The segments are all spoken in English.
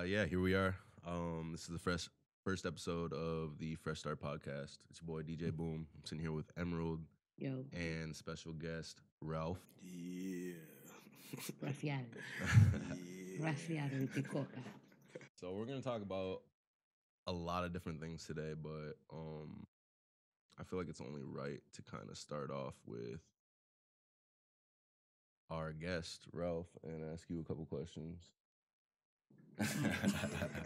Uh, yeah, here we are. Um, this is the fresh first episode of the Fresh Start podcast. It's your boy DJ Boom. I'm sitting here with Emerald Yo, and special guest Ralph. Yeah. Rafiado. yeah. Rafiado de coca. So we're gonna talk about a lot of different things today, but um, I feel like it's only right to kind of start off with our guest Ralph and ask you a couple questions.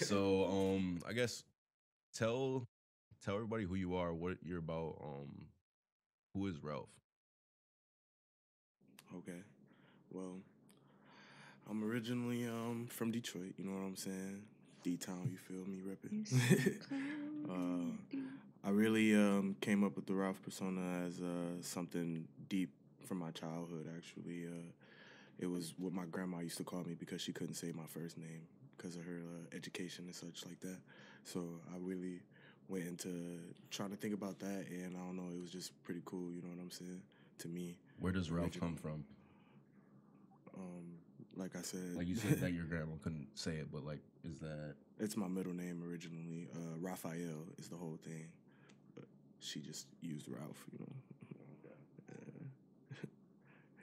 so um, I guess tell tell everybody who you are, what you're about. Um, who is Ralph? Okay. Well, I'm originally um from Detroit, you know what I'm saying? D Town, you feel me repping? uh, I really um came up with the Ralph persona as uh something deep from my childhood actually. Uh it was what my grandma used to call me because she couldn't say my first name because of her uh, education and such like that. So I really went into trying to think about that and I don't know, it was just pretty cool, you know what I'm saying? To me. Where does Ralph come from? Um, like I said, Like you said that your grandma couldn't say it, but like, is that it's my middle name originally. Uh, Raphael is the whole thing, but she just used Ralph, you know. Yeah.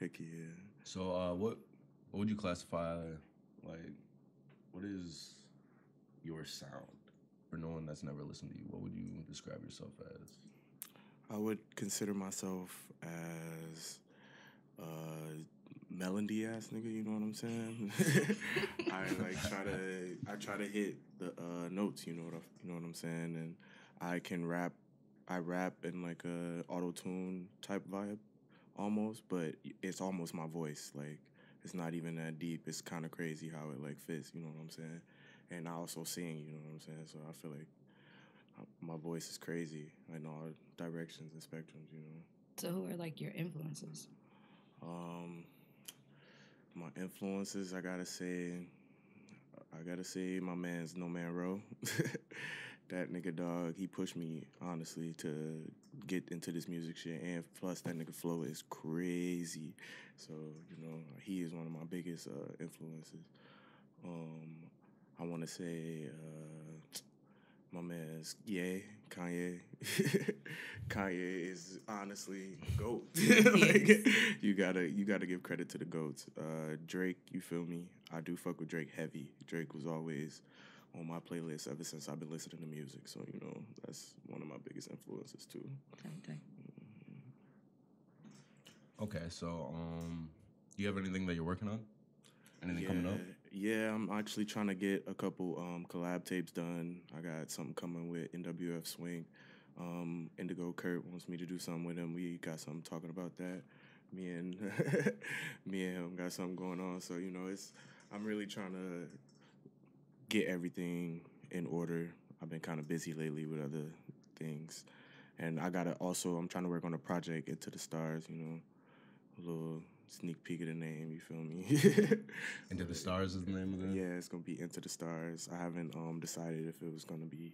Heck yeah. So? Uh, what what would you classify like? What is your sound for no one that's never listened to you? What would you describe yourself as? I would consider myself as uh melody ass nigga, you know what I'm saying? I like try to I try to hit the uh notes, you know what I, you know what I'm saying? And I can rap I rap in like a auto tune type vibe almost, but it's almost my voice. Like it's not even that deep. It's kind of crazy how it like fits, you know what I'm saying? And I also sing, you know what I'm saying? So I feel like uh, my voice is crazy in all directions and spectrums, you know. So who are like your influences? Um, my influences, I gotta say, I gotta say, my man's No Man Rowe. that nigga dog, he pushed me honestly to get into this music shit, and plus that nigga flow is crazy. So you know, he is one of my biggest uh, influences. Um, I want to say. Uh, my man's Ye, Kanye. Kanye is honestly goat. like, you gotta you gotta give credit to the goats. Uh, Drake, you feel me? I do fuck with Drake heavy. Drake was always on my playlist ever since I've been listening to music. So you know that's one of my biggest influences too. Type thing. Okay, so um, do you have anything that you're working on? Anything yeah, coming up? Yeah, I'm actually trying to get a couple um, collab tapes done. I got something coming with NWF Swing. Um, Indigo Kurt wants me to do something with him. We got something talking about that. Me and me and him got something going on. So you know, it's I'm really trying to get everything in order. I've been kind of busy lately with other things, and I gotta also I'm trying to work on a project into the stars. You know, a little sneak peek of the name. You feel me? Into the Stars is the name of the. Yeah, it's gonna be Into the Stars. I haven't um decided if it was gonna be,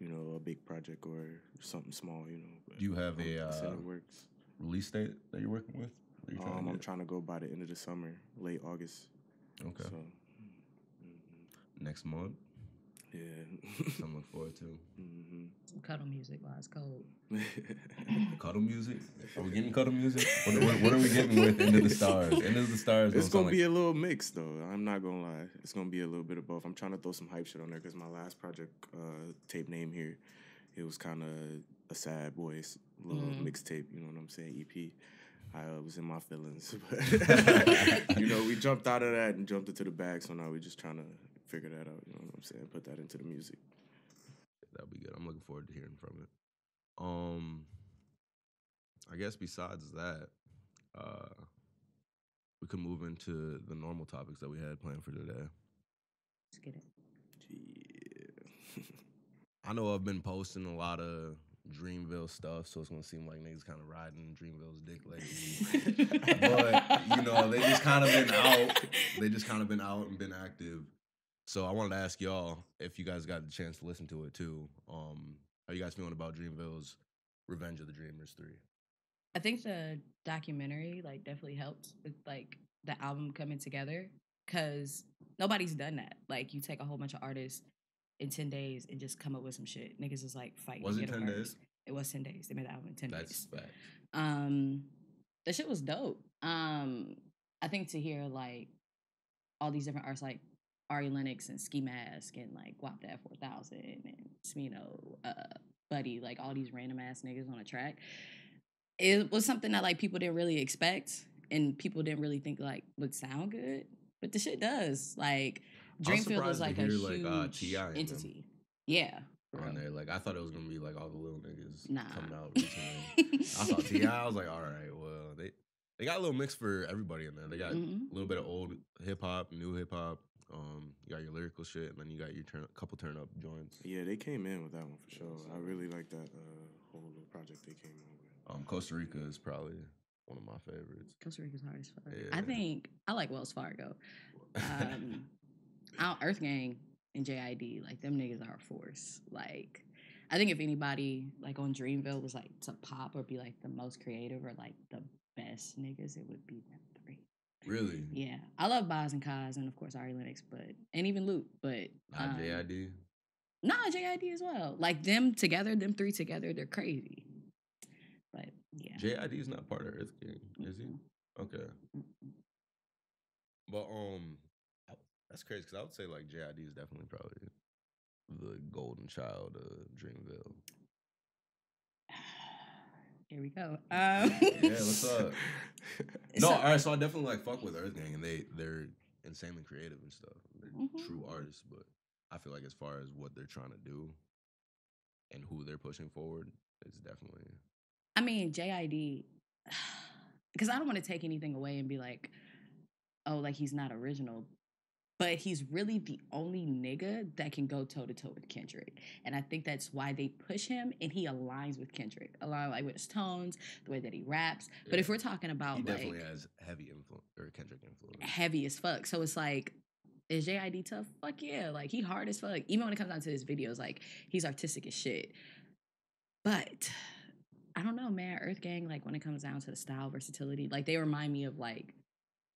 you know, a big project or something small. You know. But Do you have a, uh, works. Release date that you're working with? You're Um, I'm trying to go by the end of the summer, late August. Okay. So, Next month. yeah. Something to look forward to. hmm Some cuddle music while it's cold. Cuddle music? Are we getting cuddle music? What, what, what are we getting with Into the Stars? Into the Stars. It's gonna be like, a little mix though. I'm not gonna lie. It's gonna be a little bit of both. I'm trying to throw some hype shit on there because my last project, uh, tape name here, it was kind of a sad boys little Mhm. mixtape. You know what I'm saying? EP. I uh, was in my feelings, but you know we jumped out of that and jumped into the bag. So now we're just trying to figure that out. You know what I'm saying? Put that into the music. That'll be good. I'm looking forward to hearing from it. Um, I guess besides that, uh, we can move into the normal topics that we had planned for today. Let's get it. Yeah. I know I've been posting a lot of Dreamville stuff, so it's gonna seem like niggas kind of riding Dreamville's dick lately. but you know, they just kind of been out. They just kind of been out and been active. So I wanted to ask y'all if you guys got the chance to listen to it too. Um, how you guys feeling about Dreamville's Revenge of the Dreamers three? I think the documentary like definitely helped with like the album coming together. because nobody's done that. Like you take a whole bunch of artists in ten days and just come up with some shit. Niggas is like fighting. Was it 10 days? It was ten days. They made the album in ten That's days. bad. Um, the shit was dope. Um, I think to hear like all these different artists like Ari Lennox and Ski Mask and like Guap Four Thousand and Smino, uh, Buddy, like all these random ass niggas on a track. It was something that like people didn't really expect and people didn't really think like would sound good, but the shit does. Like Dreamville is like a hear, like, huge uh, T.I. entity. Yeah. on there. Like I thought it was gonna be like all the little niggas Nah. coming out. I saw Ti. I was like, all right, well they they got a little mix for everybody in there. They got Mhm. a little bit of old hip hop, new hip hop. Um, you got your lyrical shit, and then you got your turn couple turn up joints. Yeah, they came in with that one for sure. I really like that uh, whole little project they came in with. Um, Costa Rica is probably one of my favorites. Costa Rica's hard as fuck. Yeah. I think I like Wells Fargo. Um, I Earth Gang and JID, like them niggas are a force. Like, I think if anybody like on Dreamville was like to pop or be like the most creative or like the best niggas, it would be them three. Really? Yeah, I love Bas and Cozz and of course Ari Lennox, but and even Lute, but Not um, JID. Nah, JID as well. Like them together, them three together, they're crazy. But yeah, JID is not part of Earth Gang, is he? Okay, but um, that's crazy because I would say like JID is definitely probably the golden child of Dreamville. Here we go. Um, Yeah, what's up? No, so- all right. So I definitely like fuck with Earth Gang, and they they're insanely creative and stuff. They're Mhm. true artists, but I feel like as far as what they're trying to do and who they're pushing forward, it's definitely I mean, JID, because I don't want to take anything away and be like, oh, like he's not original. But he's really the only nigga that can go toe to toe with Kendrick. And I think that's why they push him and he aligns with Kendrick. Align like with his tones, the way that he raps. But if we're talking about he like definitely has heavy influence or Kendrick influence. heavy as fuck. So it's like, is JID tough? Fuck yeah. Like he hard as fuck. Even when it comes down to his videos, like he's artistic as shit. But I don't know, man. Earth Gang, like when it comes down to the style versatility, like they remind me of like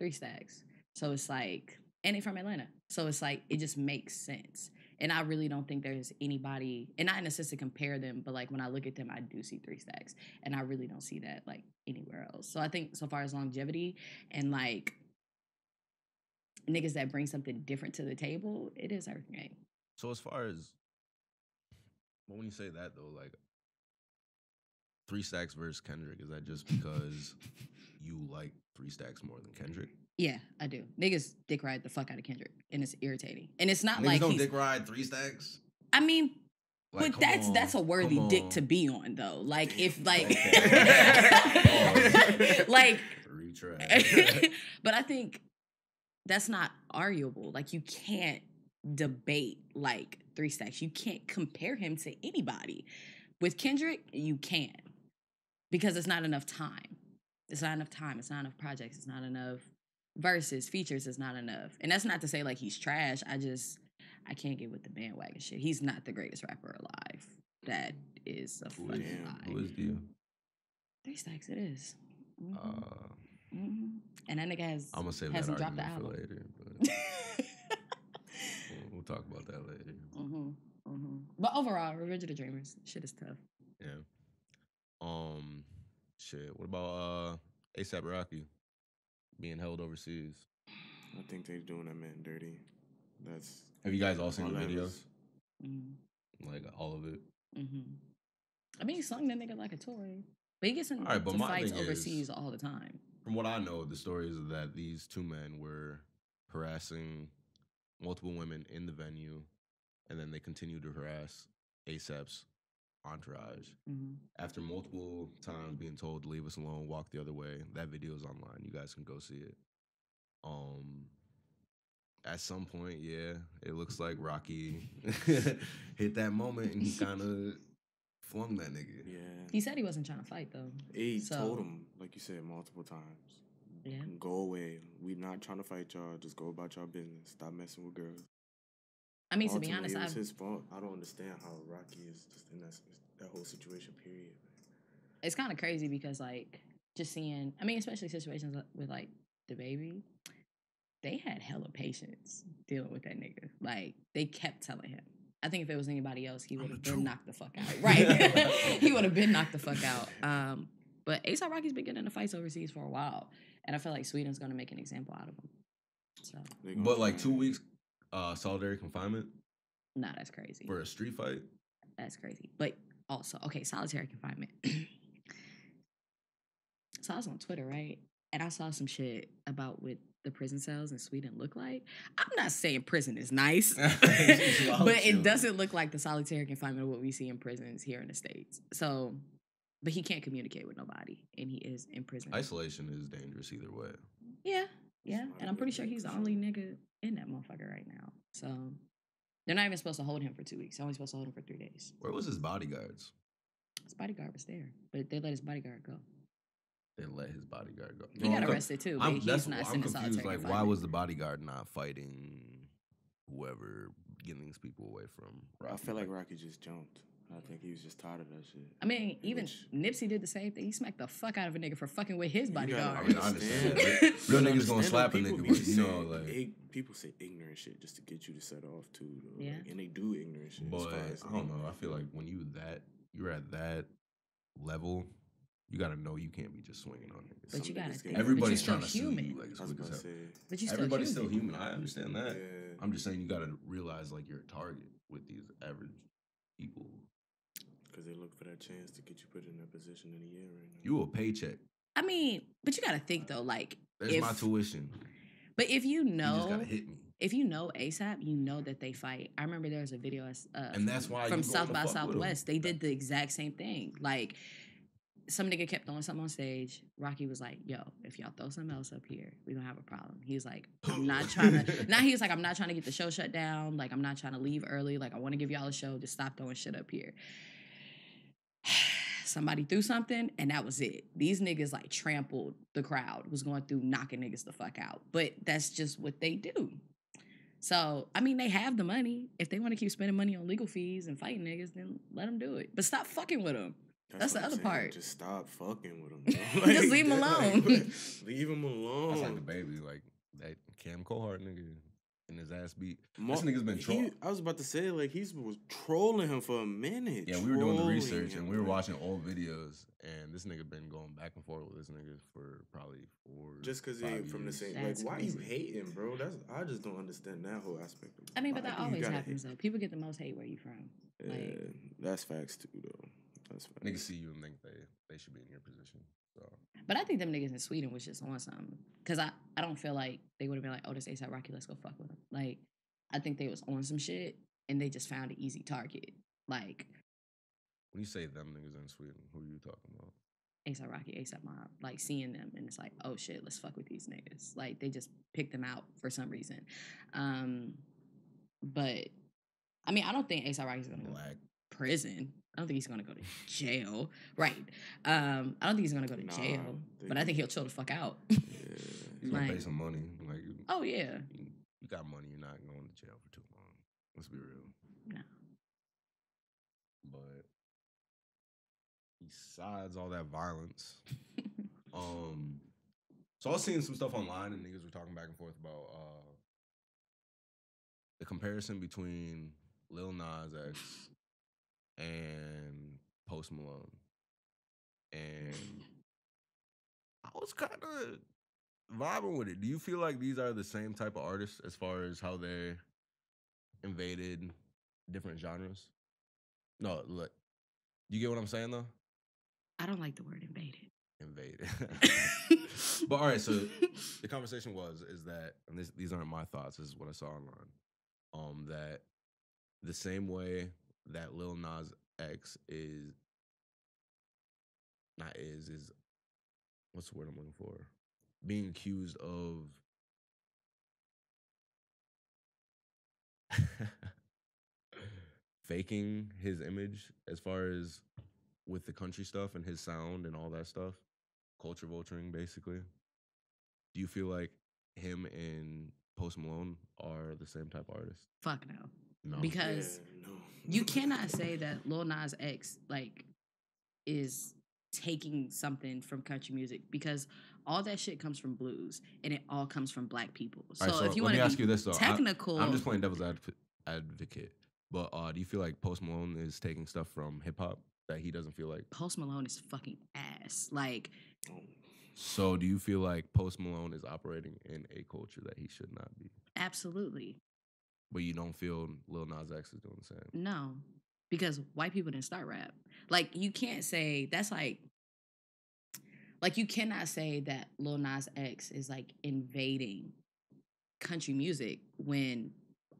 three stacks. So it's like, and they from Atlanta. So it's like it just makes sense. And I really don't think there's anybody, and not in a sense to compare them, but like when I look at them, I do see three stacks. And I really don't see that like anywhere else. So I think so far as longevity and like niggas that bring something different to the table, it is Gang. So as far as when you say that though, like three stacks versus Kendrick, is that just because you like three stacks more than Kendrick? Yeah, I do. Niggas dick ride the fuck out of Kendrick, and it's irritating. And it's not Niggas like don't dick ride three stacks. I mean, Like, but that's on, that's a worthy dick to be on though. Like if like like tracks. but I think that's not arguable. Like you can't debate like three stacks. You can't compare him to anybody. With Kendrick, you can. Because it's not enough time. It's not enough time. It's not enough projects. It's not enough verses, features. It's not enough. And that's not to say like he's trash. I just I can't get with the bandwagon shit. He's not the greatest rapper alive. That is a fucking lie. who is you? Three stacks it is. Mhm. Uh, Mhm. And that nigga has I'm gonna save that hasn't dropped the argument for album. later, but we'll, we'll talk about that later. hmm hmm But overall, Revenge of the Dreamers, shit is tough. Yeah. Um, shit. What about uh ASAP Rocky being held overseas? I think they're doing that man dirty. That's Have you guys all seen the videos? was- Mm-hmm. Like all of it. hmm I mean, he slung that nigga like a toy, but he gets into Alright, but my fights thing is- overseas all the time. From what I know, the story is that these two men were harassing multiple women in the venue, and then they continued to harass ASAP's entourage. hmm After multiple times being told to leave us alone, walk the other way, that video is online. You guys can go see it. Um, at some point, yeah, it looks like Rocky hit that moment and he kind of flung that nigga. yeah. He said he wasn't trying to fight though. He So- told him, like you said, multiple times. Yeah. Go away. We not trying to fight y'all. Just go about your business. Stop messing with girls. I mean, to be honest, Ultimately, it I was his fault. I don't understand how Rocky is just in that that whole situation. Period. it's kind of crazy because like just seeing, I mean, especially situations with like the baby, they had hella patience dealing with that nigga. Like they kept telling him. I think if it was anybody else, he would have been truth. knocked the fuck out. Right. he would have been knocked the fuck out. Um, but ASAP Rocky's been getting into fights overseas for a while. And I feel like Sweden's gonna make an example out of him. So But like two weeks uh solitary confinement nah, that's crazy. for a street fight. That's crazy. But also, okay, solitary confinement. so I was on Twitter, right? And I saw some shit about what the prison cells in Sweden look like. I'm not saying prison is nice, but it doesn't look like the solitary confinement of what we see in prisons here in the States. So, but he can't communicate with nobody, and he is in prison. Isolation is dangerous either way. Yeah, yeah. And I'm pretty sure he's the only nigga in that motherfucker right now. So they're not even supposed to hold him for two weeks. They're only supposed to hold him for three days. Where was his bodyguards? His bodyguard was there, but they let his bodyguard go. They let his bodyguard go. He No, got I'm arrested too, but I'm, he's that's, not I'm sent confused. solitary Like, why was the bodyguard not fighting whoever getting these people away from? I Rocky? feel like Rocky just jumped. I think he was just tired of that shit. I mean, even Which- Nipsey did the same thing. He smacked the fuck out of a nigga for fucking with his You bodyguard. I mean, understand. understand. Real niggas gonna slap a though, people nigga, but you know, like- ig- people say ignorant shit just to get you to set off too. Though. Yeah. Like, and they do ignorant shit. as But far as, I don't know. I feel like when you that you're at that level, you gotta know you can't be just swinging on niggas. But you gotta think. get- Everybody's but you're trying to still sue human. you. Like, it's I was quick as about to say. But you still Everybody's human. still human. I understand that. Yeah. I'm just saying you gotta realize like you're a target with these average people. Because they look for that chance to get you put in that position in a year right now. You a paycheck. I mean, but you gotta think though, like, There's if, my tuition. but if you You just know, gotta hit me. if you know ASAP, you know that they fight. I remember there was a video uh, And that's why from South by fuck with 'em. Southwest. They did the exact same thing. Like some nigga kept throwing something on stage. Rocky was like, "Yo, if y'all throw something else up here, we gonna have a problem." He was like, "I'm not trying to." now he was like, "I'm not trying to get the show shut down. Like I'm not trying to leave early. Like I want to give y'all a show. Just stop throwing shit up here." Somebody threw something, and that was it. These niggas like trampled the crowd. Was going through knocking niggas the fuck out. But that's just what they do. So, I mean, they have the money. If they want to keep spending money on legal fees and fighting niggas, then let them do it. But stop fucking with them. That's the I'm other saying. part. Just stop fucking with him. Just leave them alone. leave them alone. That's like the baby, like that Cam Cohart nigga and his ass beat. Mo- this nigga's been he- trolling. I was about to say like he's was trolling him for a minute. Yeah, we were doing the trolling research and we were watching old videos, and this nigga been going back and forth with this nigga for probably four. Just because they five ain't from the same, That's like, why crazy. you hating, bro? That's I just don't understand that whole aspect of. it. I mean, but Why that always happens hate? though. People get the most hate where you from. Yeah, like- that's facts too, though. That's facts. Niggas see you and think they they should be in your position. So But I think them niggas in Sweden was just on something. Cause I, I don't feel like they would have been like, oh, this ASAP Rocky, let's go fuck with him. Like, I think they was on some shit and they just found an easy target. Like when you say them niggas in Sweden, who are you talking about? ASAP Rocky, ASAP Mob, like seeing them and it's like, oh shit, let's fuck with these niggas. Like they just picked them out for some reason. Um, but I mean, I don't think ASAP Rocky's gonna go Black. Prison. I don't think he's gonna go to jail. Right. Um, I don't think he's gonna go to Nah, jail. they- But I think he'll chill the fuck out. Yeah. He's gonna pay some money. Like oh yeah. you, you got money, you're not going to jail for too long. Let's be real. No. But besides all that violence, um, so I was seeing some stuff online and niggas were talking back and forth about uh the comparison between Lil Nas X and Post Malone, and I was kind of vibing with it. Do you feel like these are the same type of artists as far as how they invaded different genres? No, look. You get what I'm saying though? I don't like the word invaded. Invaded. but all right, so the conversation was is that and this, these aren't my thoughts, this is what I saw online. Um that the same way that Lil Nas X is not is is what's the word I'm looking for? Being accused of faking his image as far as with the country stuff and his sound and all that stuff, culture vulturing basically. Do you feel like him and Post Malone are the same type of artist? Fuck no. No. Because Yeah, no. you cannot say that Lil Nas X like is taking something from country music because all that shit comes from blues, and it all comes from black people. So, All right, so if you want to ask you this though. I- technical, I'm just playing devil's adv- advocate. But uh, do you feel like Post Malone is taking stuff from hip hop that he doesn't feel like? Post Malone is fucking ass. Like So do you feel like Post Malone is operating in a culture that he should not be? absolutely But you don't feel Lil Nas X is doing the same. no, because white people didn't start rap. Like you can't say that's like. Like you cannot say that Lil Nas X is like invading country music when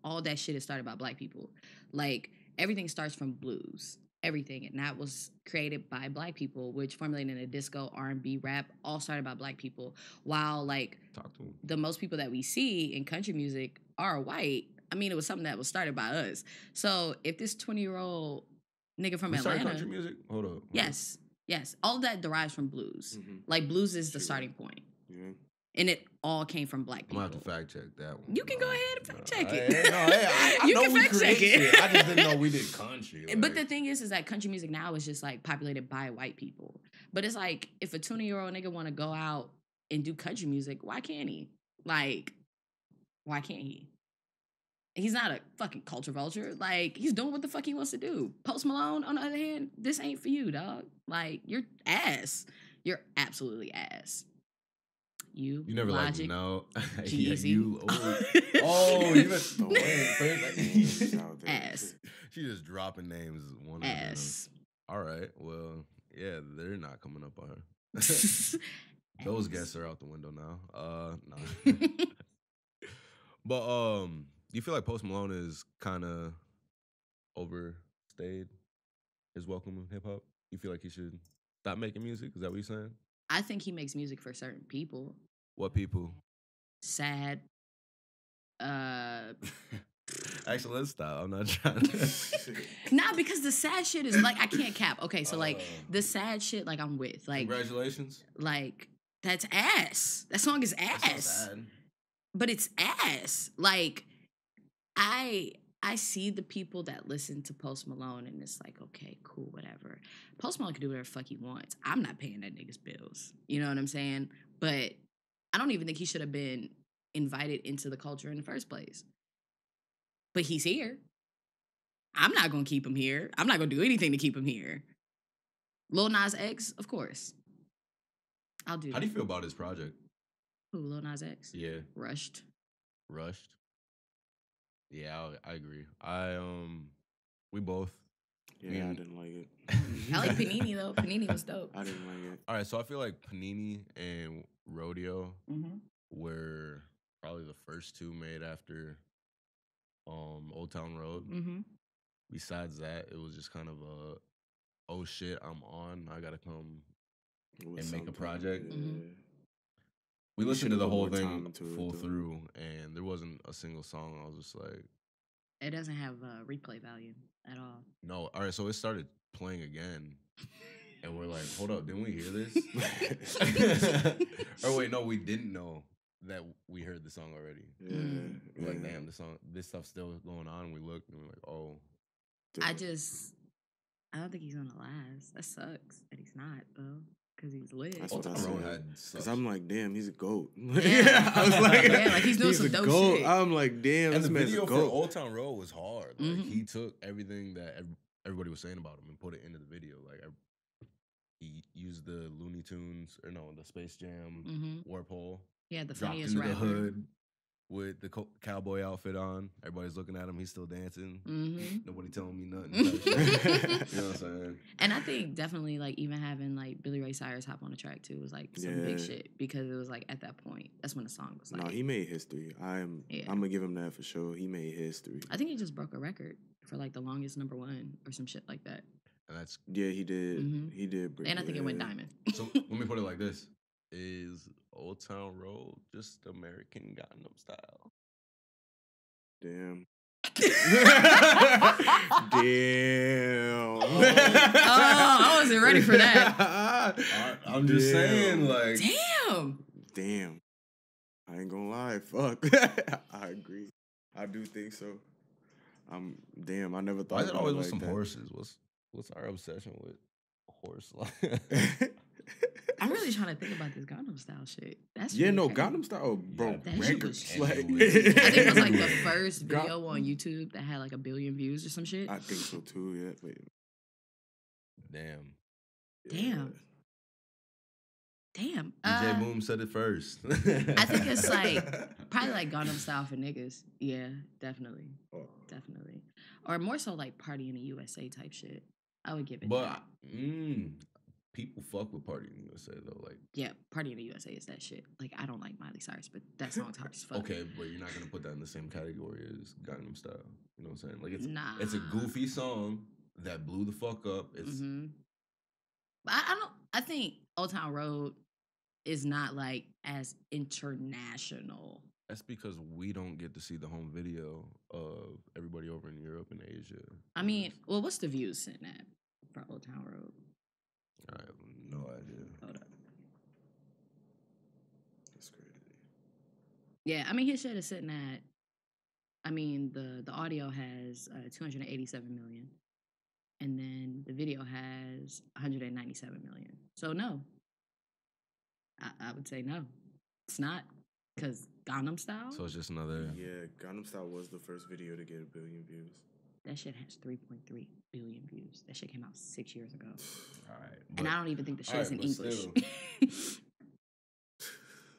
all that shit is started by black people. Like everything starts from blues, everything, and that was created by black people, which formulated in a disco, R and B, rap, all started by black people. While like Talk to him. the most people that we see in country music are white. I mean, it was something that was started by us. So if this twenty year old nigga from We Atlanta, country music. Hold up. hold yes, yes, all that derives from blues. Mhm. Like blues is the starting point, Yeah. and it all came from black I'm people. gonna have to fact check that one. You can go ahead and fact no. check it. hey, no, hey, I, I You know can we fact check it. shit. I just didn't know we did country. but the thing is, is that country music now is just like populated by white people. But it's like if a twenty year old nigga want to go out and do country music, why can't he? Like, why can't he? He's not a fucking culture vulture. Like, he's doing what the fuck he wants to do. Post Malone, on the other hand, this ain't for you, dog. Like, you're ass. You're absolutely ass. You, you never like logic, no. yeah, you. Oh, oh you meant the way. It's out there. Ass. She just dropping names. One at a time. ass. All right. Well, yeah, they're not coming up on her. Those guests are out the window now. Uh, no. but um, do you feel like Post Malone is kind of overstayed his welcome in hip hop? You feel like he should stop making music? Is that what you're saying? I think he makes music for certain people. What people? Sad. Uh Actually, let's stop. I'm not trying to. nah, because the sad shit is like I can't cap. Okay, so like the sad shit, like I'm with. Like Congratulations. like that's ass. That song is That's ass. sad. But it's ass. Like I I see the people that listen to Post Malone and it's like, okay, cool, whatever. Post Malone can do whatever the fuck he wants. I'm not paying that nigga's bills. You know what I'm saying? But I don't even think he should have been invited into the culture in the first place. But he's here. I'm not gonna keep him here. I'm not gonna do anything to keep him here. Lil Nas X, of course. I'll do How do you feel about his project? Who, Lil Nas X? Yeah, Rushed. rushed. Yeah, I, I agree. I um, we both. Yeah, I Mm. didn't like it. I like Panini though. Panini was dope. I didn't like it. All right, so I feel like Panini and Rodeo Mm-hmm. were probably the first two made after um Old Town Road. Mm-hmm. Besides that, it was just kind of a oh shit, I'm on. I gotta come. It And make a something, project? Mhm. We You listened to the whole thing into it, full through, and there wasn't a single song. I was just like, It doesn't have uh, replay value at all. no. All right, so it started playing again, and we're like, hold up, didn't we hear this? or wait, no, we didn't know that we heard the song already. Yeah, Mm. We're like, yeah. damn, the song, this stuff's still going on. And we looked, and we're like, oh, I just, I don't think he's gonna last. That sucks that he's not though, because he's lit. That's Old what I Town Road said. Cause. I'm like, damn, he's a goat. Yeah. I was like, Yeah, like he's doing some a dope goat. shit. I'm like, damn, and this the man's video a for goat. Old Town Road was hard. Like Mhm. he took everything that everybody was saying about him and put it into the video. Like ev- he used the Looney Tunes or no, the Space Jam Mm-hmm. warp hole. He had the dropped funniest into rapper. the hood with the co- cowboy outfit on. Everybody's looking at him. He's still dancing. Mm-hmm. Nobody telling me nothing. you know what I'm saying? And I think definitely like even having like Billy Ray Cyrus hop on the track too was like some big shit because it was like at that point that's when the song was like. no, he made history. I'm, Yeah. I'm gonna give him that for sure. He made history. I think he just broke a record for like the longest number one or some shit like that. And that's Yeah, he did. Mhm. He did. break- And I think it went diamond. so. let me put it like this: Is Old Town Road just American Gangnam Style? Damn. Damn. Oh, I wasn't ready for that. I, I'm just Damn. saying, like, Damn. Damn. I ain't gonna lie. Fuck. I agree. I do think so. I'm damn. I never thought. why is it always with like some that. horses? What's what's our obsession with horse? I I'm really trying to think about this Gangnam Style shit. That's Yeah, really no, crazy. Gangnam Style broke That shit records. was Like. I think it was like the first Ga- video on YouTube that had like a billion views or some shit. I think so too. Yeah, but Damn. Damn. Damn. DJ Uh, Boom said it first. I think it's like- Probably like Gangnam Style for niggas. Yeah, definitely, Oh, definitely. Or more so like Party in the USA type shit. I would give it. But that. mm, people fuck with Party in the USA though. Like, yeah, Party in the USA is that shit. Like I don't like Miley Cyrus, but that song's hard as fuck. okay, but you're not gonna put that in the same category as Gangnam Style. You know what I'm saying? Like, it's Nah. it's a goofy song that blew the fuck up. It's hmm I, I don't. I think Old Town Road is not like as international. that's because we don't get to see the home video of everybody over in Europe and Asia. I mean, well, what's the views sitting at for Old Town Road? I have no idea. Hold up. that's crazy. Yeah, I mean his shit is sitting at. I mean the the audio has uh, 287 million, and then the video has 197 million. So no, I, I would say no, it's not because Gangnam Style. So it's just another. Yeah, Gangnam Style was the first video to get a billion views. That shit has 3.3 billion views. That shit came out six years ago, All right, and I don't even think the shit is in English.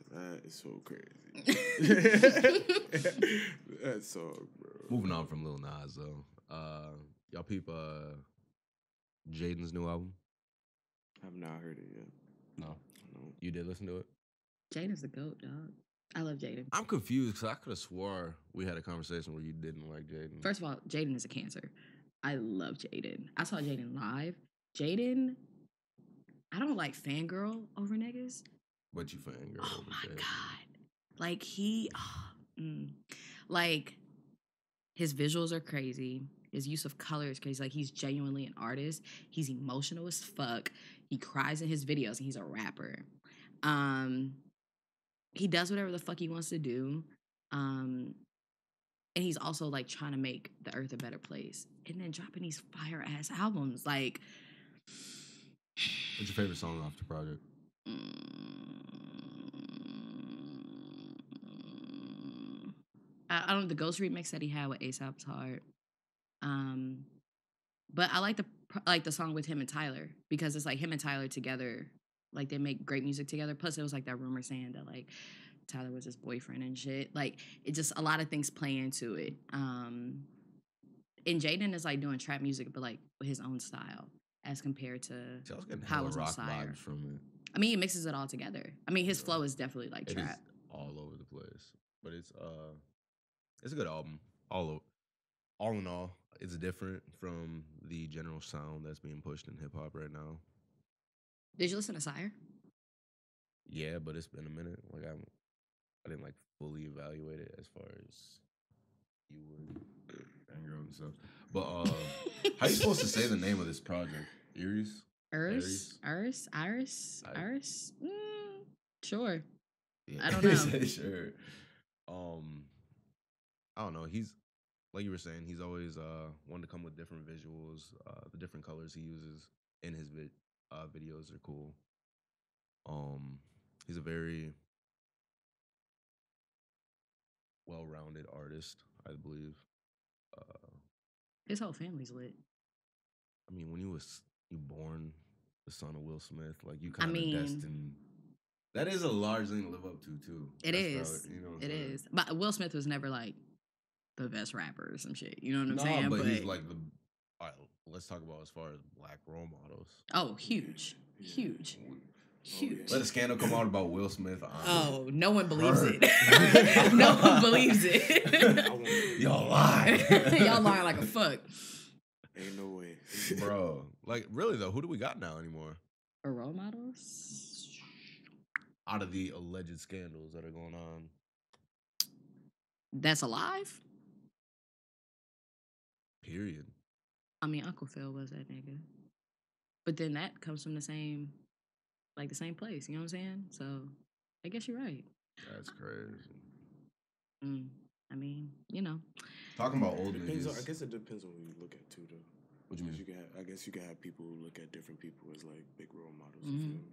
That is so crazy. That's so, bro. Moving on from Lil Nas though, uh, y'all peep uh, Jaden's new album? I've not heard it yet. No, No. you did listen to it. Jaden's the goat, dog. I love Jaden. I'm confused because I could have swore we had a conversation where you didn't like Jaden. First of all, Jaden is a cancer. I love Jaden. I saw Jaden live. Jaden, I don't like fangirl over niggas. but you fangirl. Oh my Jaden. god! Like he, ah, mm. like his visuals are crazy. His use of color is crazy. Like he's genuinely an artist. He's emotional as fuck. He cries in his videos, and he's a rapper. Um, he does whatever the fuck he wants to do. Um, and he's also like trying to make the earth a better place. And then dropping these fire ass albums, like. What's your favorite song off the project? Mm, I, I don't know the Ghost remix that he had with ASAP was hard. Um, but I like the like the song with him and Tyler because it's like him and Tyler together, like they make great music together. Plus, it was like that rumor saying that like Tyler was his boyfriend and shit. Like it just a lot of things play into it. Um, and Jaden is like doing trap music, but like with his own style as compared to See, I how hella was rock Syre. vibes from it. I mean, he mixes it all together. I mean, his Yeah. flow is definitely like It trap. all over the place, but it's uh, it's a good album. All o- all in all, it's different from the general sound that's being pushed in hip hop right now. Did you listen to Syre? Yeah, but it's been a minute. Like I'm, I didn't like fully evaluate it as far as you would and girl and stuff. But uh, how are you supposed to say the name of this project? Iris. Iris? Iris? Iris? I- Iris? Mm, sure. Yeah. I don't know. sure. Um, I don't know. He's like you were saying. He's always uh wanted to come with different visuals. Uh, the different colors he uses in his vid- uh, videos are cool. Um, he's a very well-rounded artist, I believe. Uh, His whole family's lit. I mean, when you was you born the son of Will Smith, like you kind of mean- destined. That is a large thing to live up to, too. It That's is. probably- you know It saying? is. But Will Smith was never like the best rapper or some shit. You know what I'm saying? but, he's like the. Let's talk about as far as black role models. oh, huge. Yeah. Huge. Oh, yeah. Huge. Let a scandal come out about Will Smith. on- Oh, no one believes Heard. it. no one believes it. Y'all lie. Y'all lying like a fuck. Ain't no way. bro. Like, really though, who do we got now anymore? For role models? Out of the alleged scandals that are going on, That's alive? period. I mean, Uncle Phil was that nigga. But then that comes from the same, like the same place. You know what I'm saying? So I guess you're right. That's crazy. Mm, I mean, you know. Talking about old Depends on. I guess it depends on who you look at too, though. What do you mean? you can have, I guess you can have people who look at different people as like big role models. Mhm. You feel me?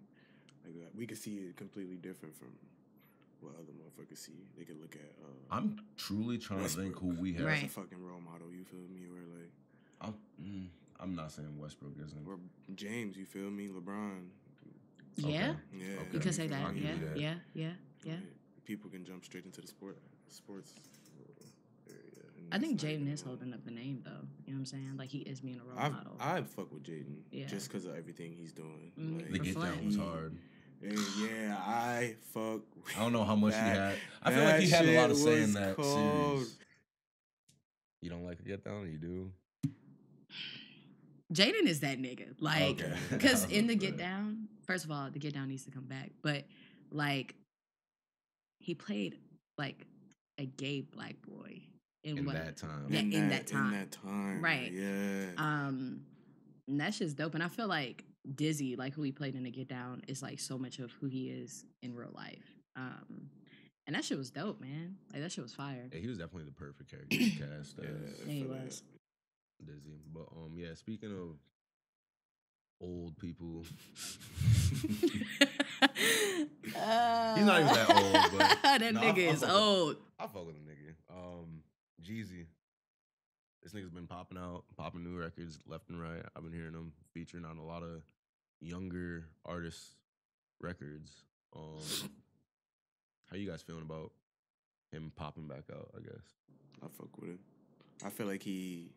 Like uh, we could see it completely different from what other motherfuckers see. They could look at. Uh, I'm truly trying to think who we have. Right. as a fucking role model. You feel me? Or like, I'm, mm, I'm not saying Westbrook isn't. or James. You feel me? LeBron. Yeah, Okay. Yeah, Okay. you could say that. I'll me? give Yeah, that. yeah, yeah, yeah. Like, people can jump straight into the sport sports area. I think Jaden is holding up the name though. You know what I'm saying? Like he is being a role I model. I fuck with Jaden Yeah. just because of everything he's doing. Mm, Like, The get down was hard. and yeah, I fuck. I don't know how much that- he had. I feel like he had a lot of shit say in that cold. series. You don't like the get down? You do? Jaden is that nigga. Like, Okay. because in the Get Down, first of all, the Get Down needs to come back. But like, he played like a gay black boy in, in what? that time. Yeah, in that time. In that time. Right. Yeah. Um, and that's just dope. And I feel like Dizzy, like who he played in the Get Down, is like so much of who he is in real life. Um, and that shit was dope, man. Like that shit was fire. Yeah, he was definitely the perfect character to cast yeah, as Yeah, he feel that. was. Dizzy. But um, yeah. Speaking of old people, He's not even that old, but- that No, I- nigga I is fuck with- old. I fuck with the nigga. Um, Jeezy. This nigga's been popping out, popping new records left and right. I've been hearing him featuring on a lot of younger artists' records. Um, how you guys feeling about him popping back out? I guess. I fuck with him. I feel like he.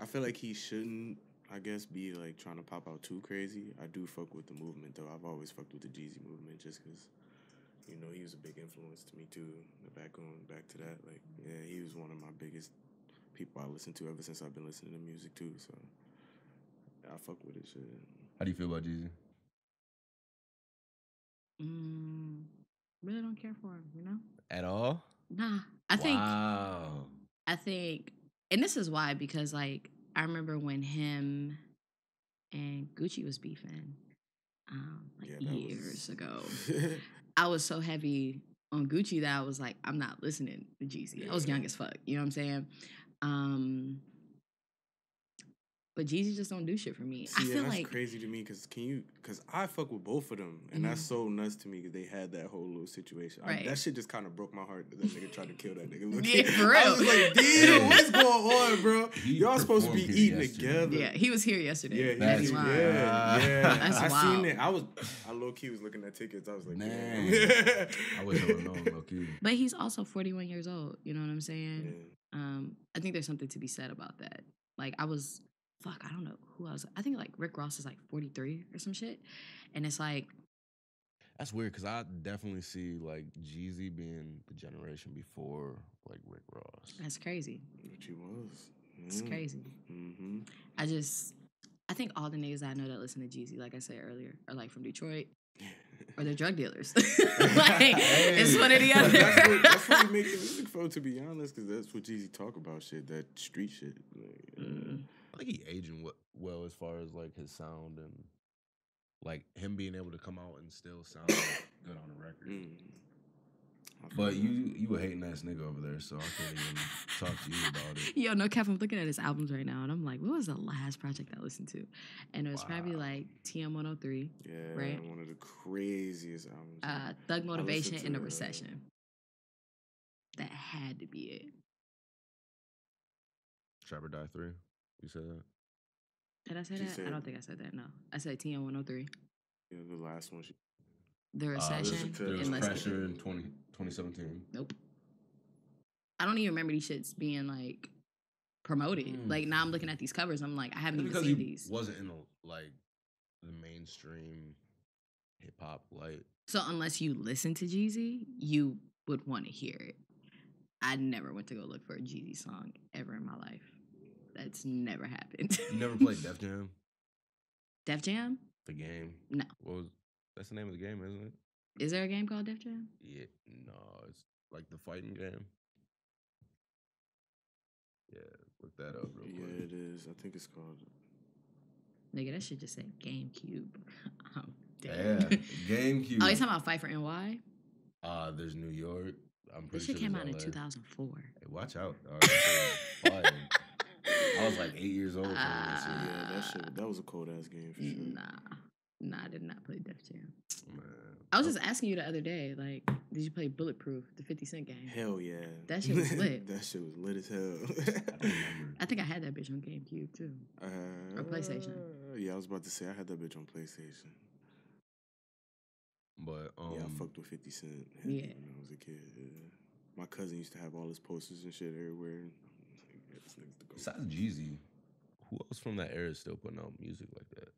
I feel like he shouldn't. I guess be like trying to pop out too crazy. I do fuck with the movement though. I've always fucked with the Jeezy movement just because, you know, he was a big influence to me too. Back on back to that, like yeah, he was one of my biggest people I listened to ever since I've been listening to music too. So I fuck with it. Shit. How do you feel about Jeezy? Mm, really don't care for him, you know? At all? Nah. I think Wow. I think and this is why, because like I remember when him and Gucci was beefing, um, like Yeah, years was- ago. I was so heavy on Gucci that I was like, I'm not listening to Jeezy. I was young as fuck. You know what I'm saying? Um, but Jeezy just don't do shit for me. See, I feel that's like crazy to me because can you? Because I fuck with both of them, and that's so nuts to me because they had that whole little situation. I- Mm-hmm. That shit just kind of broke my heart that that nigga tried to kill that nigga. Look, Yeah, for real. I was like, damn, what's going on, bro? He Y'all supposed to be eating yesterday. together. yeah, he was here yesterday. Yeah, That's he, That's yeah, wild. yeah. That's I wild. seen it. I was, I low key was looking at tickets. I was like, Man. damn. I wish I would have known, low key. But he's also 41 years old. You know what I'm saying? Yeah. Um, I think there's something to be said about that. Like I was, fuck, I don't know who I was. I think like Rick Ross is like 43 or some shit, and it's like, That's weird because I definitely see like Jeezy being the generation before like Rick Ross. that's crazy. Which he was. It's crazy. Mm-hmm. I just, I think all the niggas I know that listen to Jeezy, like I said earlier, are like from Detroit or they're drug dealers. like it's one or the other. That's what, that's what he making music for, to be honest, because that's what Jeezy talk about shit, that street shit. Like, Mm. I think he aging well as far as like his sound and like him being able to come out and still sound good on the record. mm. But you you a hating ass nigga over there, so I can't even talk to you about it. Yo, no cap, I'm looking at his albums right now, and I'm like, what was the last project I listened to? And it was probably like TM103, Yeah, Right. one of the craziest albums. uh, Thug Motivation, in The uh, Recession. That had to be it. Trap or Die Three. You said that? Did I say She that? I don't think I said that. No, I said TM103. yeah, the last one. She, The Uh, Recession. to- there was and pressure in 20, 2017. Nope. I don't even remember these shits being like promoted. Mm. Like now I'm looking at these covers. I'm like, I haven't even because seen he these. wasn't in the like the mainstream hip hop light. So unless you listen to Jeezy, you would want to hear it. I never went to go look for a Jeezy song ever in my life. That's never happened. You never played Def Jam, Def Jam? the game. No. What was that's the name of the game, isn't it? Is there a game called Def Jam? Yeah, no, it's like the fighting game. Yeah, look that up real quick. yeah, it is. I think it's called. Nigga, that should just say GameCube. I'm Yeah. GameCube. oh, you talking about Fight for NY? Uh, there's New York. I'm pretty This shit sure came out in 2004. Hey, watch out. dog. That shit was fire. I was like eight years old. playing that Uh. Yeah, that shit. That was a cold ass game for sure. Nah. Nah, I did not play Def Jam. Man. I was just asking you the other day, like, did you play Bulletproof, the 50 Cent game? Hell yeah. That shit was lit. that shit was lit as hell. I. I think I had that bitch on GameCube too. Uh, Or PlayStation. Yeah, I was about to say I had that bitch on PlayStation. But um, yeah, I fucked with 50 Cent Yeah. when I was a kid. Yeah. My cousin used to have all his posters and shit everywhere. Like, yeah, this nigga's the goat. Besides Jeezy, who else from that era is still putting out music like that?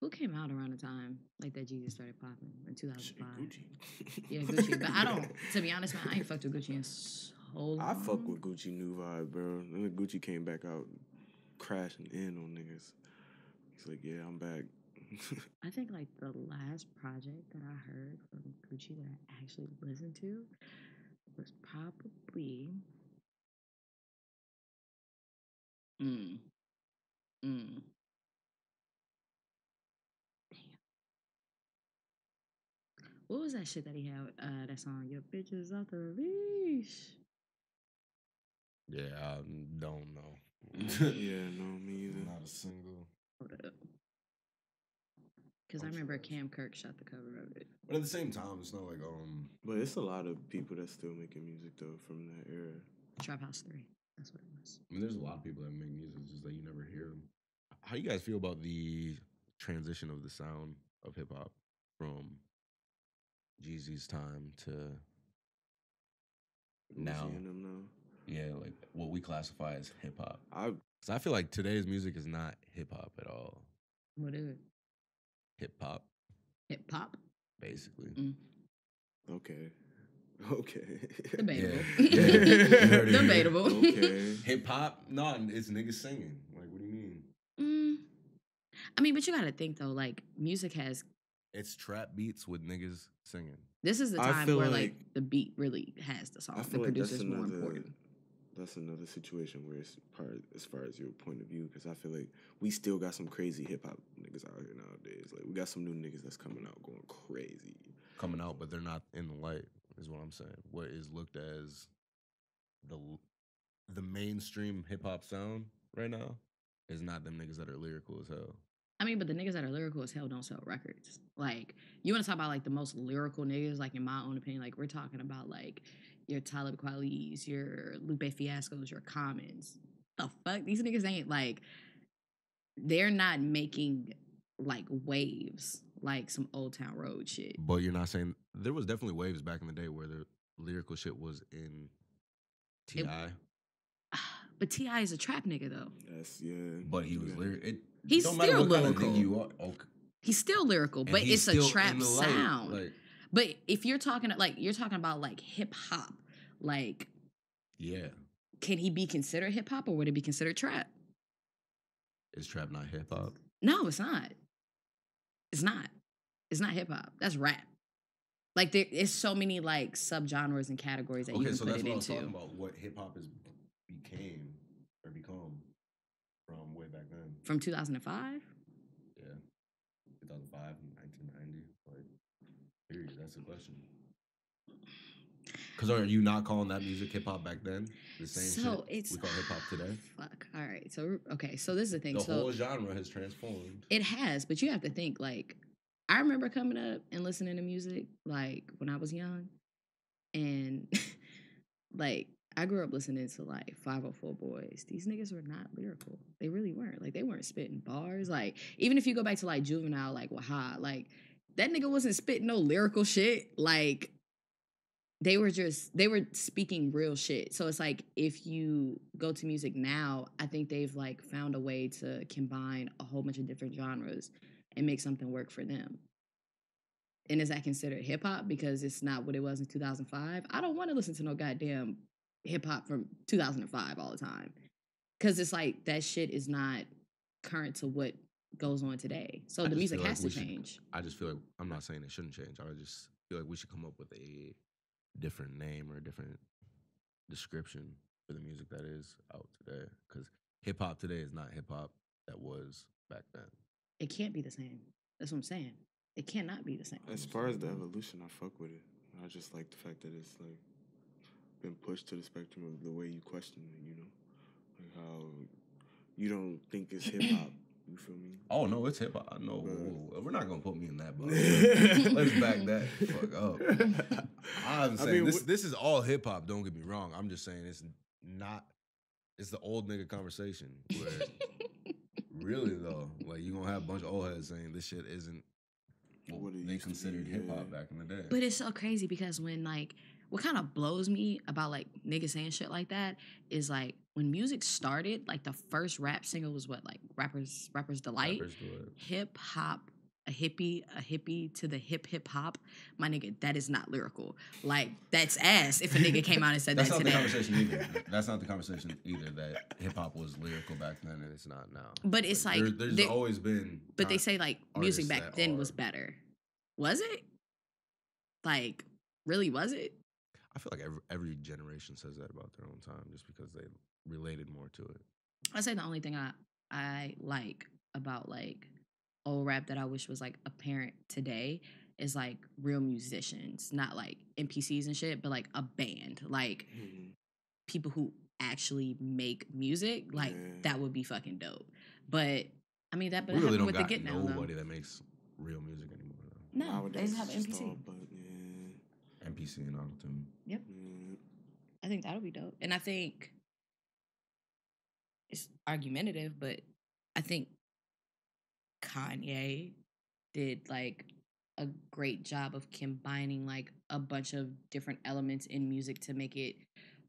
Who came out around the time like that Jeezy started popping in 2005? Gucci. Yeah, Gucci. But I don't, to be honest, man, I ain't fucked with Gucci in so long. I fuck with Gucci new vibe, bro. And then Gucci came back out crashing in on niggas. He's like, yeah, I'm back. I think like the last project that I heard from Gucci that I actually listened to was probably. Mm. Mm. Damn. What was that shit that he had? Uh, that song, "Your bitches off the leash." Yeah, I don't know. yeah, no, me either. Not a single. Hold up. Because I remember. Cam Kirk shot the cover of it. But at the same time, it's not like um. But it's a lot of people that's still making music though from that era. Trap House Three. That's what it was. I mean, there's a lot of people that make music, it's just that you never hear them. How you guys feel about the transition of the sound of hip hop from Jeezy's time to Now. yeah, like what we classify as hip hop? I Because I feel like today's music is not hip hop at all. What is it? Hip hop, Hip hop. basically. Mm. okay, okay. Debatable. Yeah. You heard it here. Debatable. okay. Hip hop? No, it's niggas singing. Like, what do you mean? Mm. I mean, but you gotta think though, like music has It's trap beats with niggas singing. this is the time where like, like- the beat really has the song. I The feel like that's producer's more another. important. That's another situation where it's part as far as your point of view, because I feel like we still got some crazy hip hop niggas out here nowadays. Like we got some new niggas that's coming out going crazy. coming out, but they're not in the light. Is what I'm saying. What is looked as the the mainstream hip hop sound right now is not them niggas that are lyrical as hell. I mean, but the niggas that are lyrical as hell don't sell records. Like, you want to talk about like the most lyrical niggas? Like, in my own opinion, like we're talking about like your Talib Kweli's, your Lupe Fiasco's, your Commons. The fuck, these niggas ain't like they're not making like waves like some Old Town Road shit. But you're not saying there was definitely waves back in the day where the lyrical shit was in T.I., It- But T.I. is a trap nigga though. That's yeah. but he was yeah. lyrical. He's don't still what kind of lyrical. you are. Oh, okay. He's still lyrical, And but it's a trap sound. Like, But if you're talking like you're talking about like hip hop, like yeah, can he be considered hip hop or would it be considered trap? is trap not hip hop? No, it's not. It's not. It's not hip hop. That's rap. Like there is so many like subgenres and categories that you Okay, can so put that's it what I was into. talking about. What hip hop has became or become from way back then. From 2005? Yeah. 2005, 1990. Like, period. That's the question. Because are you not calling that music hip hop back then? The same so shit it's we call hip hop today? Fuck. All right. So okay. So this is the thing. The so whole genre has transformed. It has, but you have to think like I remember coming up and listening to music like when I was young, and like I grew up listening to like 504 Boys. These niggas were not lyrical. They really weren't. Like they weren't spitting bars. Like even if you go back to like Juvenile, like Wahad, like that nigga wasn't spitting no lyrical shit. Like they were just they were speaking real shit. So it's like if you go to music now, I think they've like found a way to combine a whole bunch of different genres and make something work for them. And is that considered hip hop because it's not what it was in 2005? I don't want to listen to no goddamn hip hop from 2005 all the time. Cuz it's like that shit is not current to what goes on today. So I the music like has to should- change. I just feel like I'm not saying it shouldn't change. I just feel like we should come up with a different name or a different description for the music that is out today. Because hip hop today is not hip hop that was back then. It can't be the same. That's what I'm saying. It cannot be the same. As far as the evolution, I fuck with it. I just like the fact that it's like been pushed to the spectrum of the way you question it. You know, like how you don't think it's hip hop You feel me? Oh no, it's hip hop. No, Right. we're not gonna put me in that box. Let's back that fuck up. I'm saying mean, this. wh- This is all hip hop. Don't get me wrong. I'm just saying it's not. It's the old nigga conversation. Where really though, like you gonna have a bunch of old heads saying this shit isn't what, What they used to be, considered hip hop back in the day. But it's so crazy because when like what kind of blows me about like niggas saying shit like that is like when music started, like the first rap single was what like rappers rappers delight, Rappers do hip hop, a hippie, a hippie to the hip hip hop. My nigga, that is not lyrical. Like that's ass. If a nigga came out and said That's that not the today, conversation either. That's not the conversation either. That hip hop was lyrical back then and it's not now. but it's like there- there's they- always been. But they say like music back that then was better. Was it? Like, really was it? I feel like every, every generation says that about their own time, just because they related more to it. I say the only thing I I like about like old rap that I wish was like apparent today is like real musicians, not like MPCs and shit, but like a band, like Mhm. people who actually make music. Like Yeah. that would be fucking dope. But I mean that but we really don't with the got Get Down though. nobody that makes real music anymore. Though. No, they Nowadays, just have it's just MPC. all But yeah, MPC and autotune. yeah. I think that'll be dope. And I think it's argumentative, but I think Kanye did like a great job of combining like a bunch of different elements in music to make it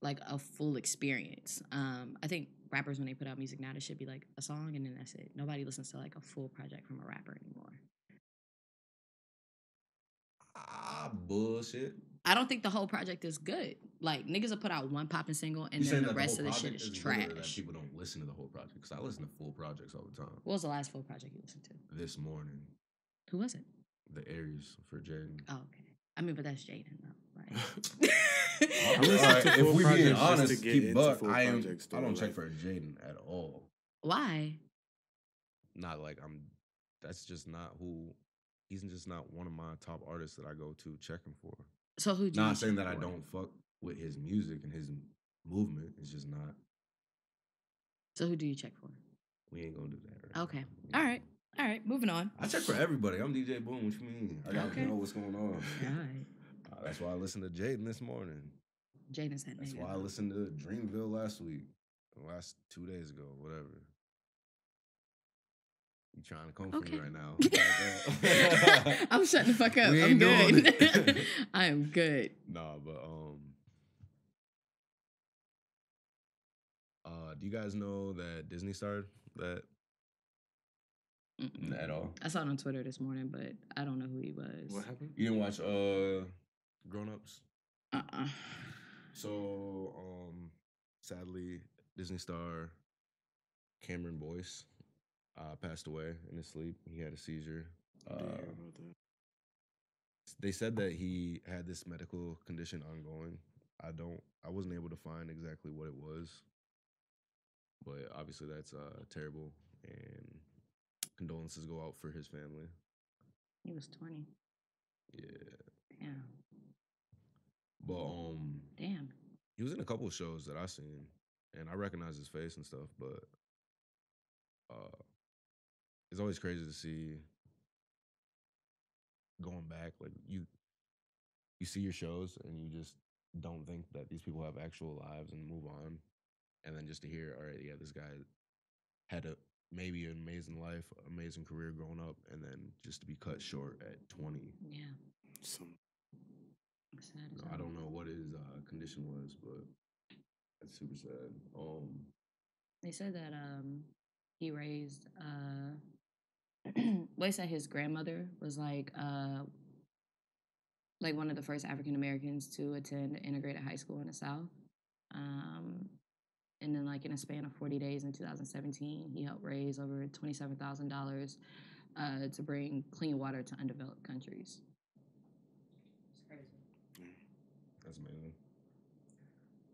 like a full experience. Um, I think rappers when they put out music now, it should be like a song and then that's it. Nobody listens to like a full project from a rapper anymore. Ah, bullshit. I don't think the whole project is good. Like niggas will put out one popping single and You then the that rest of the shit project is good or That trash. people don't listen to the whole project because I listen to full projects all the time. What was the last full project you listened to? This morning, Who was it? the ERYS for Jaden. Oh, okay. I mean, but that's Jaden though. Like, I All listen right, if full we being projects to honest, keep into buck, I am. projects, I don't check for Jaden at all. why? Not like I'm. That's just not who. He's just not one of my top artists that I go to checking for. So who? Do you Not saying that I don't fuck with his music and his movement. It's just not. So who do you check for? We ain't gonna do that. Right Okay. now. All right. All right. Moving on. I check for everybody. I'm DJ Boom. What you mean? I gotta Okay. know what's going on. All right. Uh, that's why I listened to Jaden this morning. Jaden's that That's nigga. why I listened to Dreamville last week, last two days ago, whatever. You trying to come for me right now? I'm shutting the fuck up. We I'm doing good. it. I am good. nah, but um, uh, do you guys know that Disney started that Mm-mm. at all? I saw it on Twitter this morning, but I don't know who he was. What happened? You didn't watch uh, Grown Ups? Uh-uh. So, um, sadly, Disney star Cameron Boyce uh, passed away in his sleep. He had a seizure. Uh, didn't hear about that. they said that he had this medical condition ongoing. I don't. I wasn't able to find exactly what it was, but obviously that's uh, terrible. And condolences go out for his family. He was 20. Yeah, Damn. but um, Damn. he was in a couple of shows that I seen, and I recognize his face and stuff. But uh, it's always crazy to see going back. Like you, you see your shows, and you just don't think that these people have actual lives and move on, and then just to hear, all right, yeah, this guy had a maybe an amazing life, amazing career growing up, and then just to be cut short at twenty. Yeah. Some Sad You know, I don't know what his uh, condition was, but that's super sad. Um, They said that um he raised uh well, they said his grandmother was like uh like one of the first African Americans to attend integrated high school in the South. Um and then like in a span of 40 days in 2017, he helped raise over $27,000 uh, to bring clean water to undeveloped countries. It's crazy. That's amazing.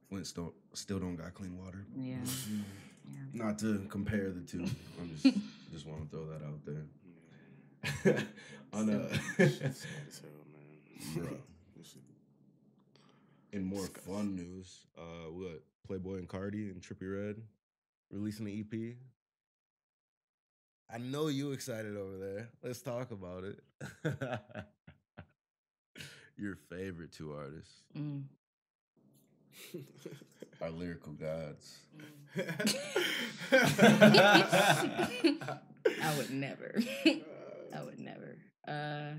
Flint still still don't got clean water. Yeah. Yeah. Not to compare the two. I'm just just want to throw that out there. On uh, shit's sad as hell, man. Bruh. In more fun news, uh, what Playboi and Carti and Trippie Redd releasing the EP. I know you excited over there. Let's talk about it. Your favorite two artists Mm. are lyrical gods. I would never. I would never. Uh,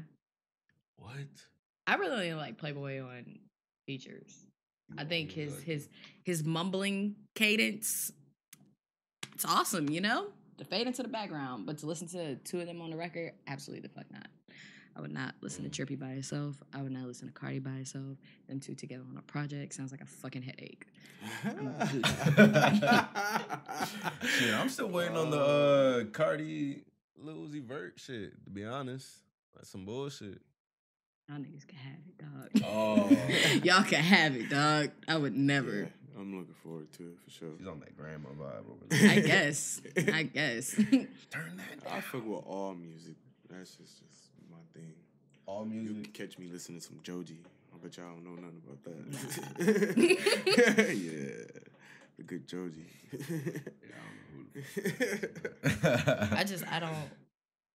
What? I really only like Playboi on features. I think his his his mumbling cadence, it's awesome. You know, to fade into the background, but to listen to two of them on the record, absolutely the fuck not. I would not listen Mm. to Trippie by herself. I would not listen to Carti by herself. Them two together on a project sounds like a fucking headache. Shit, I'm still waiting on the uh Carti Lil Uzi Vert shit. To be honest, that's some bullshit. Y'all niggas can have it, dog. Oh. Y'all can have it, dog. I would never. Yeah, I'm looking forward to it for sure. She's on that grandma vibe over there. I guess. I guess. Turn that I fuck with all music. That's just just my thing. All music. You music. can catch me listening to some Joji. I bet y'all don't know nothing about that. yeah, the good Joji. I just I don't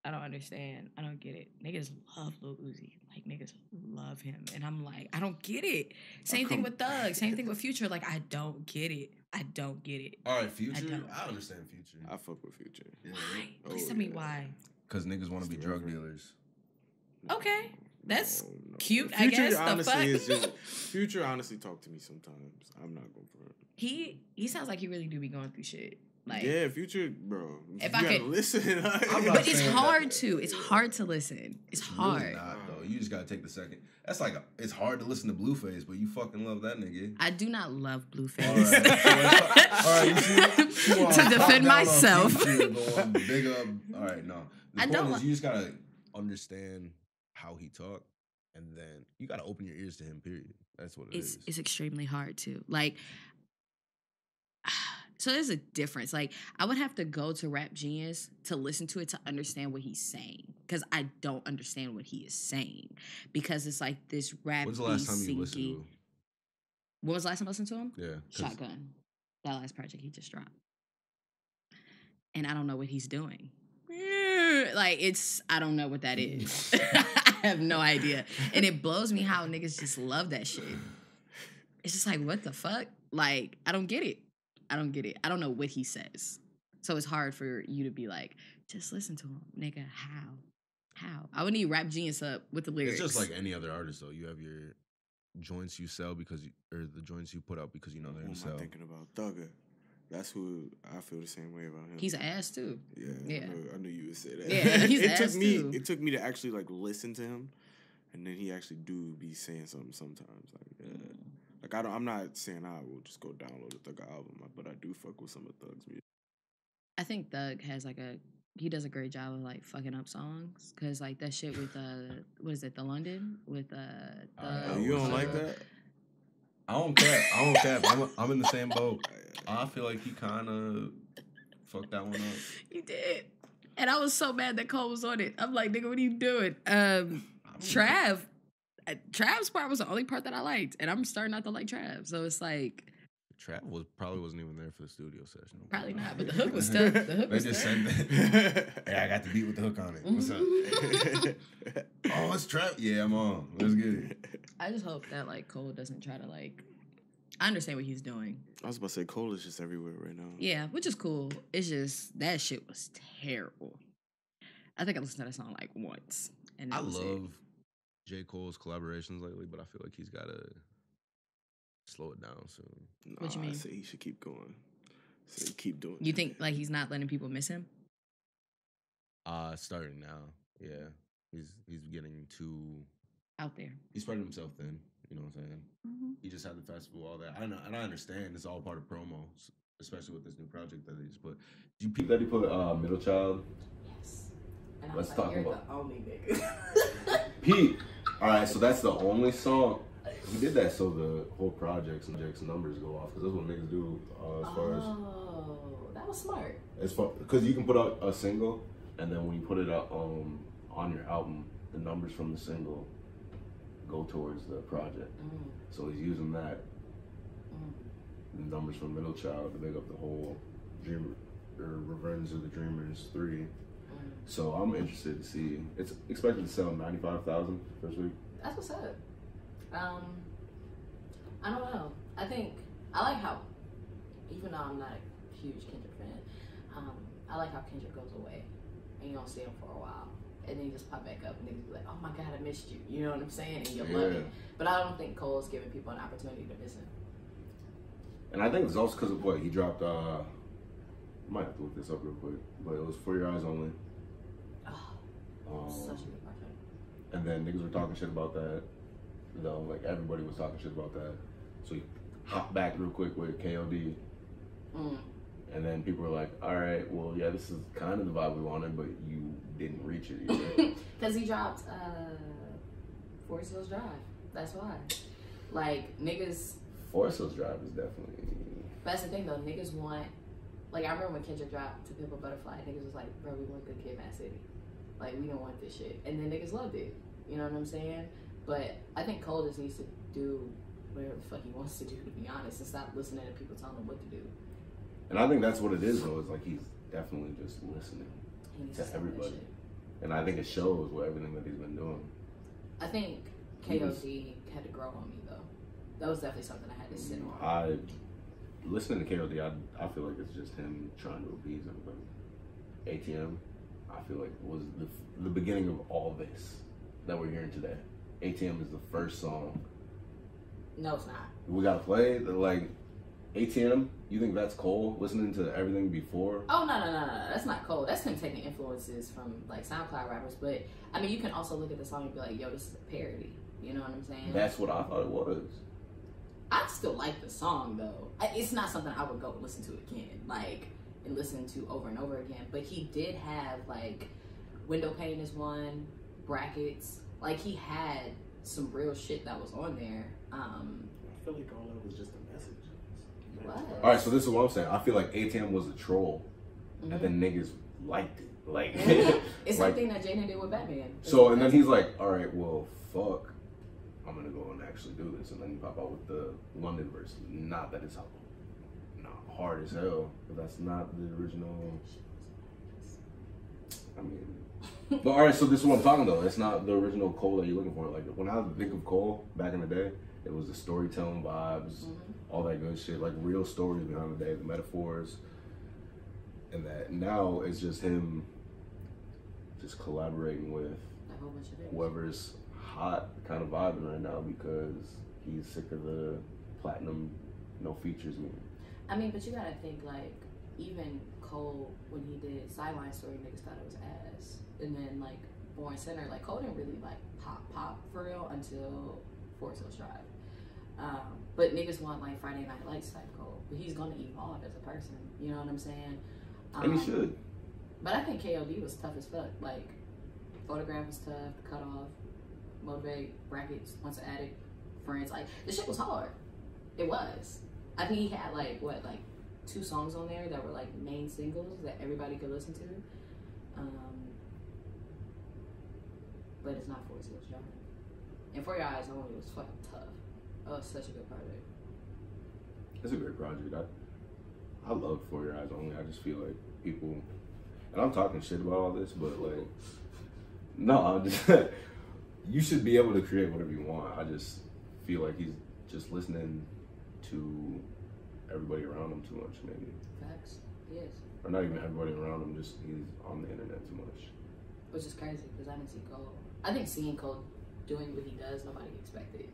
I don't understand. I don't get it. Niggas love Lil Uzi. Like niggas love him. And I'm like, I don't get it. Same thing with Thug. Same thing with Future. Like, I don't get it. I don't get it. All right, Future. don't. I, understand Future. I fuck with Future. Why? Oh, Please tell me oh, why. Because niggas want to be drug dealers. Okay. That's No, no. cute, I Future guess. The honestly fuck? is just Future. Honestly, talk to me sometimes. I'm not going for it. He he sounds like he really do be going through shit. Like yeah, Future, bro. If you I gotta could- listen. like- But it's hard that- to. It's hard to listen. It's Really hard. not though. You just gotta take the second. That's like a, it's hard to listen to Blueface, but you fucking love that nigga. I do not love Blueface. All right, all right you see, you wanna defend myself. Future, big up. All right, no. The I point don't is, li- you just gotta understand how he talk, and then you gotta open your ears to him. Period. That's what it it's is. it's extremely hard to like so there's a difference like i would have to go to rap genius to listen to it to understand what he's saying because i don't understand what he is saying because it's like this rap When's the last time you listened to him? when was the last time i listened to him Yeah, shotgun that last project he just dropped and i don't know what he's doing like it's i don't know what that is have no idea. And it blows me how niggas just love that shit. It's just like what the fuck? Like i don't get it. I don't get it. I don't know what he says. So it's hard for you to be like just listen to him nigga. How? How? I would need rap genius up with the lyrics It's just like any other artist, though. You have your joints you sell because, you, or the joints you put out because you know they're Who gonna am I thinking about? Thugger. That's who I feel the same way about him. he's an ass too Yeah, Yeah. I, knew, I knew you would say that. Yeah, he's it ass took me. too. It took me to actually like listen to him, and then he actually do be saying something sometimes. Like, yeah. like I don't. I'm not saying I will just go download a Thug album, but I do fuck with some of Thug's music. I think Thug has like a he does a great job of like fucking up songs because like that shit with uh what is it the London with uh Uh, Thug, Oh, you don't was, like uh, that? I don't care. I don't care. I'm, I'm in the same boat. I feel like he kind of fucked that one up. you did and I was so mad that Cole was on it I'm like nigga what are you doing um Trav uh, Trav's part was the only part that I liked and I'm starting not to like Trav so it's like Trav was probably wasn't even there for the studio session. probably not but the hook was still the hook They was just still said that. hey, I got the beat with the hook on it. What's up? Oh, it's Trav. Yeah, I'm on. Let's get it. I just hope that like Cole doesn't try to like I understand what he's doing I was about to say Cole is just everywhere right now. Yeah, which is cool. It's just that shit was terrible. I think I listened to that song like once, and I that was it. love J. Cole's collaborations lately, but I feel like he's got to slow it down soon. Nah, What you I mean? say he should keep going. Say keep doing. You it. think like he's not letting people miss him? Uh, starting now. Yeah, he's he's getting too. Out there. He's spreading himself thin. You know what I'm saying? He just had the festival, all that. I know, and I understand it's all part of promo, especially with this new project that he just put. Did you peep that he put uh, Middle Child? Yes. I was Let's like, talk "You're about- the only nigga. Pete. All right, so that's the only song. He did that so the whole projects and projects numbers go off because that's what niggas do uh, as far as oh, that was smart. as far because you can put out a single and then when you put it out um, on your album, the numbers from the single go towards the project. Mm, So he's using that mm. the numbers from Middle Child to make up the whole Dream or Revenge of the Dreamers three. So I'm interested to see. It's expected to sell ninety five thousand first week. That's what's up. Um, I don't know. I think I like how, even though I'm not a huge Kendrick fan, um, I like how Kendrick goes away and you don't see him for a while. And then you just pop back up and niggas be like, oh my god, I missed you. You know what I'm saying? And you love Yeah. it. But I don't think Cole's giving people an opportunity to miss him. And I think it's also because of what he dropped. uh I might have to look this up real quick, but it was for your eyes only. Oh, Um, such a good project. and then niggas were talking shit about that. You know, like everybody was talking shit about that. So he hopped back real quick with KOD. Mm. And then people were like, all right, well, yeah, this is kind of the vibe we wanted, but you didn't reach it. Because he dropped uh, Forest Hills Drive. That's why. Like, niggas, Forest Hills Drive is definitely. that's the thing though, niggas want, like, I remember when Kendrick dropped To Pimp a Butterfly, niggas was like, bro, we want Good Kid Mad City. Like, we don't want this shit. And then niggas loved it. You know what I'm saying? But I think Cole just needs to do whatever the fuck he wants to do, to be honest, and stop listening to people telling him what to do. And I think that's what it is, though, It's like he's definitely just listening. He needs To everybody. And I think it shows with everything that he's been doing. I think KOD had to grow on me, though. That was definitely something I had to sit on. I listening to KOD, I, I feel like it's just him trying to appease everybody. ATM, I feel like was the the beginning of all this that we're hearing today. ATM is the first song No, it's not. we gotta play. The, like ATM, you think that's Cole listening to everything before? Oh no no no no! no. That's not Cole. That's him taking influences from like SoundCloud rappers. But I mean, you can also look at the song and be like, "Yo, this is a parody." You know what I'm saying? That's what I thought it was. I still like the song though. It's not something I would go listen to again, like and listen to over and over again. But he did have like window pain is one, brackets. Like he had some real shit that was on there. Um, I feel like all that was just a message. What? All right, so this is what I'm saying. I feel like ATM was a troll, mhm. and then niggas liked it. Like, it's like- something that Jaden did with Batman. So and then he's like, "All right, well, fuck, I'm gonna go and actually do this." And then you pop out with the London verse. Not that it's how, not hard as hell, but that's not the original. I mean, but all right, so this is what I'm talking though. It's not the original Cole that you're looking for. Like when I think of Cole back in the day, it was the storytelling vibes, Mhm. all that good shit, like real stories behind the day, the metaphors, and that. Now it's just him, just collaborating with a whole bunch of it. whoever's hot kind of vibing right now because he's sick of the platinum no features me. I mean, but you gotta think like even Cole when he did Sideline Story, niggas thought it was ass, and then like Born Sinner, like Cole didn't really like pop pop for real until Forest Hills Drive. Um, but niggas want like Friday Night Lights type Cole, but he's gonna evolve as a person. You know what I'm saying? And he Um, should. But I think KOD was tough as fuck. Like, photograph was tough, cut off, motivate, brackets, once addict, friends. Like, the shit was hard. It was. I think he had like what, like two songs on there that were like main singles that everybody could listen to. Um, but it's not Forest Hills Drive. And For Your Eyes Only was fucking tough. Oh, such a good project. It's a great project. I I love For Your Eyes Only. I just feel like people, and I'm talking shit about all this, but like, no, I'm just, you should be able to create whatever you want. I just feel like he's just listening to everybody around him too much, maybe, Facts. Yes. or not even everybody around him. Just he's on the internet too much. Which is crazy because I didn't see Cole. I think seeing Cole doing what he does, nobody expected.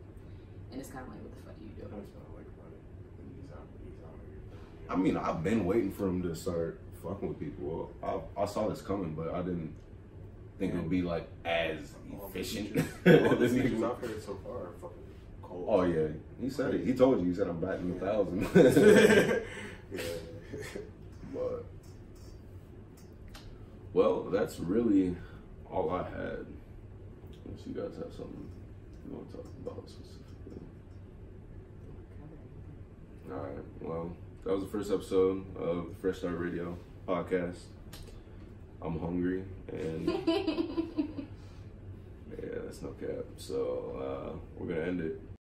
And it's kind of like, what the fuck are you doing? I like about it. And He's out, he's out here. I mean, I've been waiting for him to start fucking with people. I, I saw this coming, but I didn't think it would be like as efficient. All the features I've heard so far are fucking cold. Oh yeah, he said it. He told you. He said I'm batting a thousand. yeah. but well, that's really all I had. Unless you guys have something you want to talk about specifically. All right. Well, that was the first episode of the Fresh Start Radio podcast. I'm hungry and yeah, that's no cap. So uh, we're gonna end it.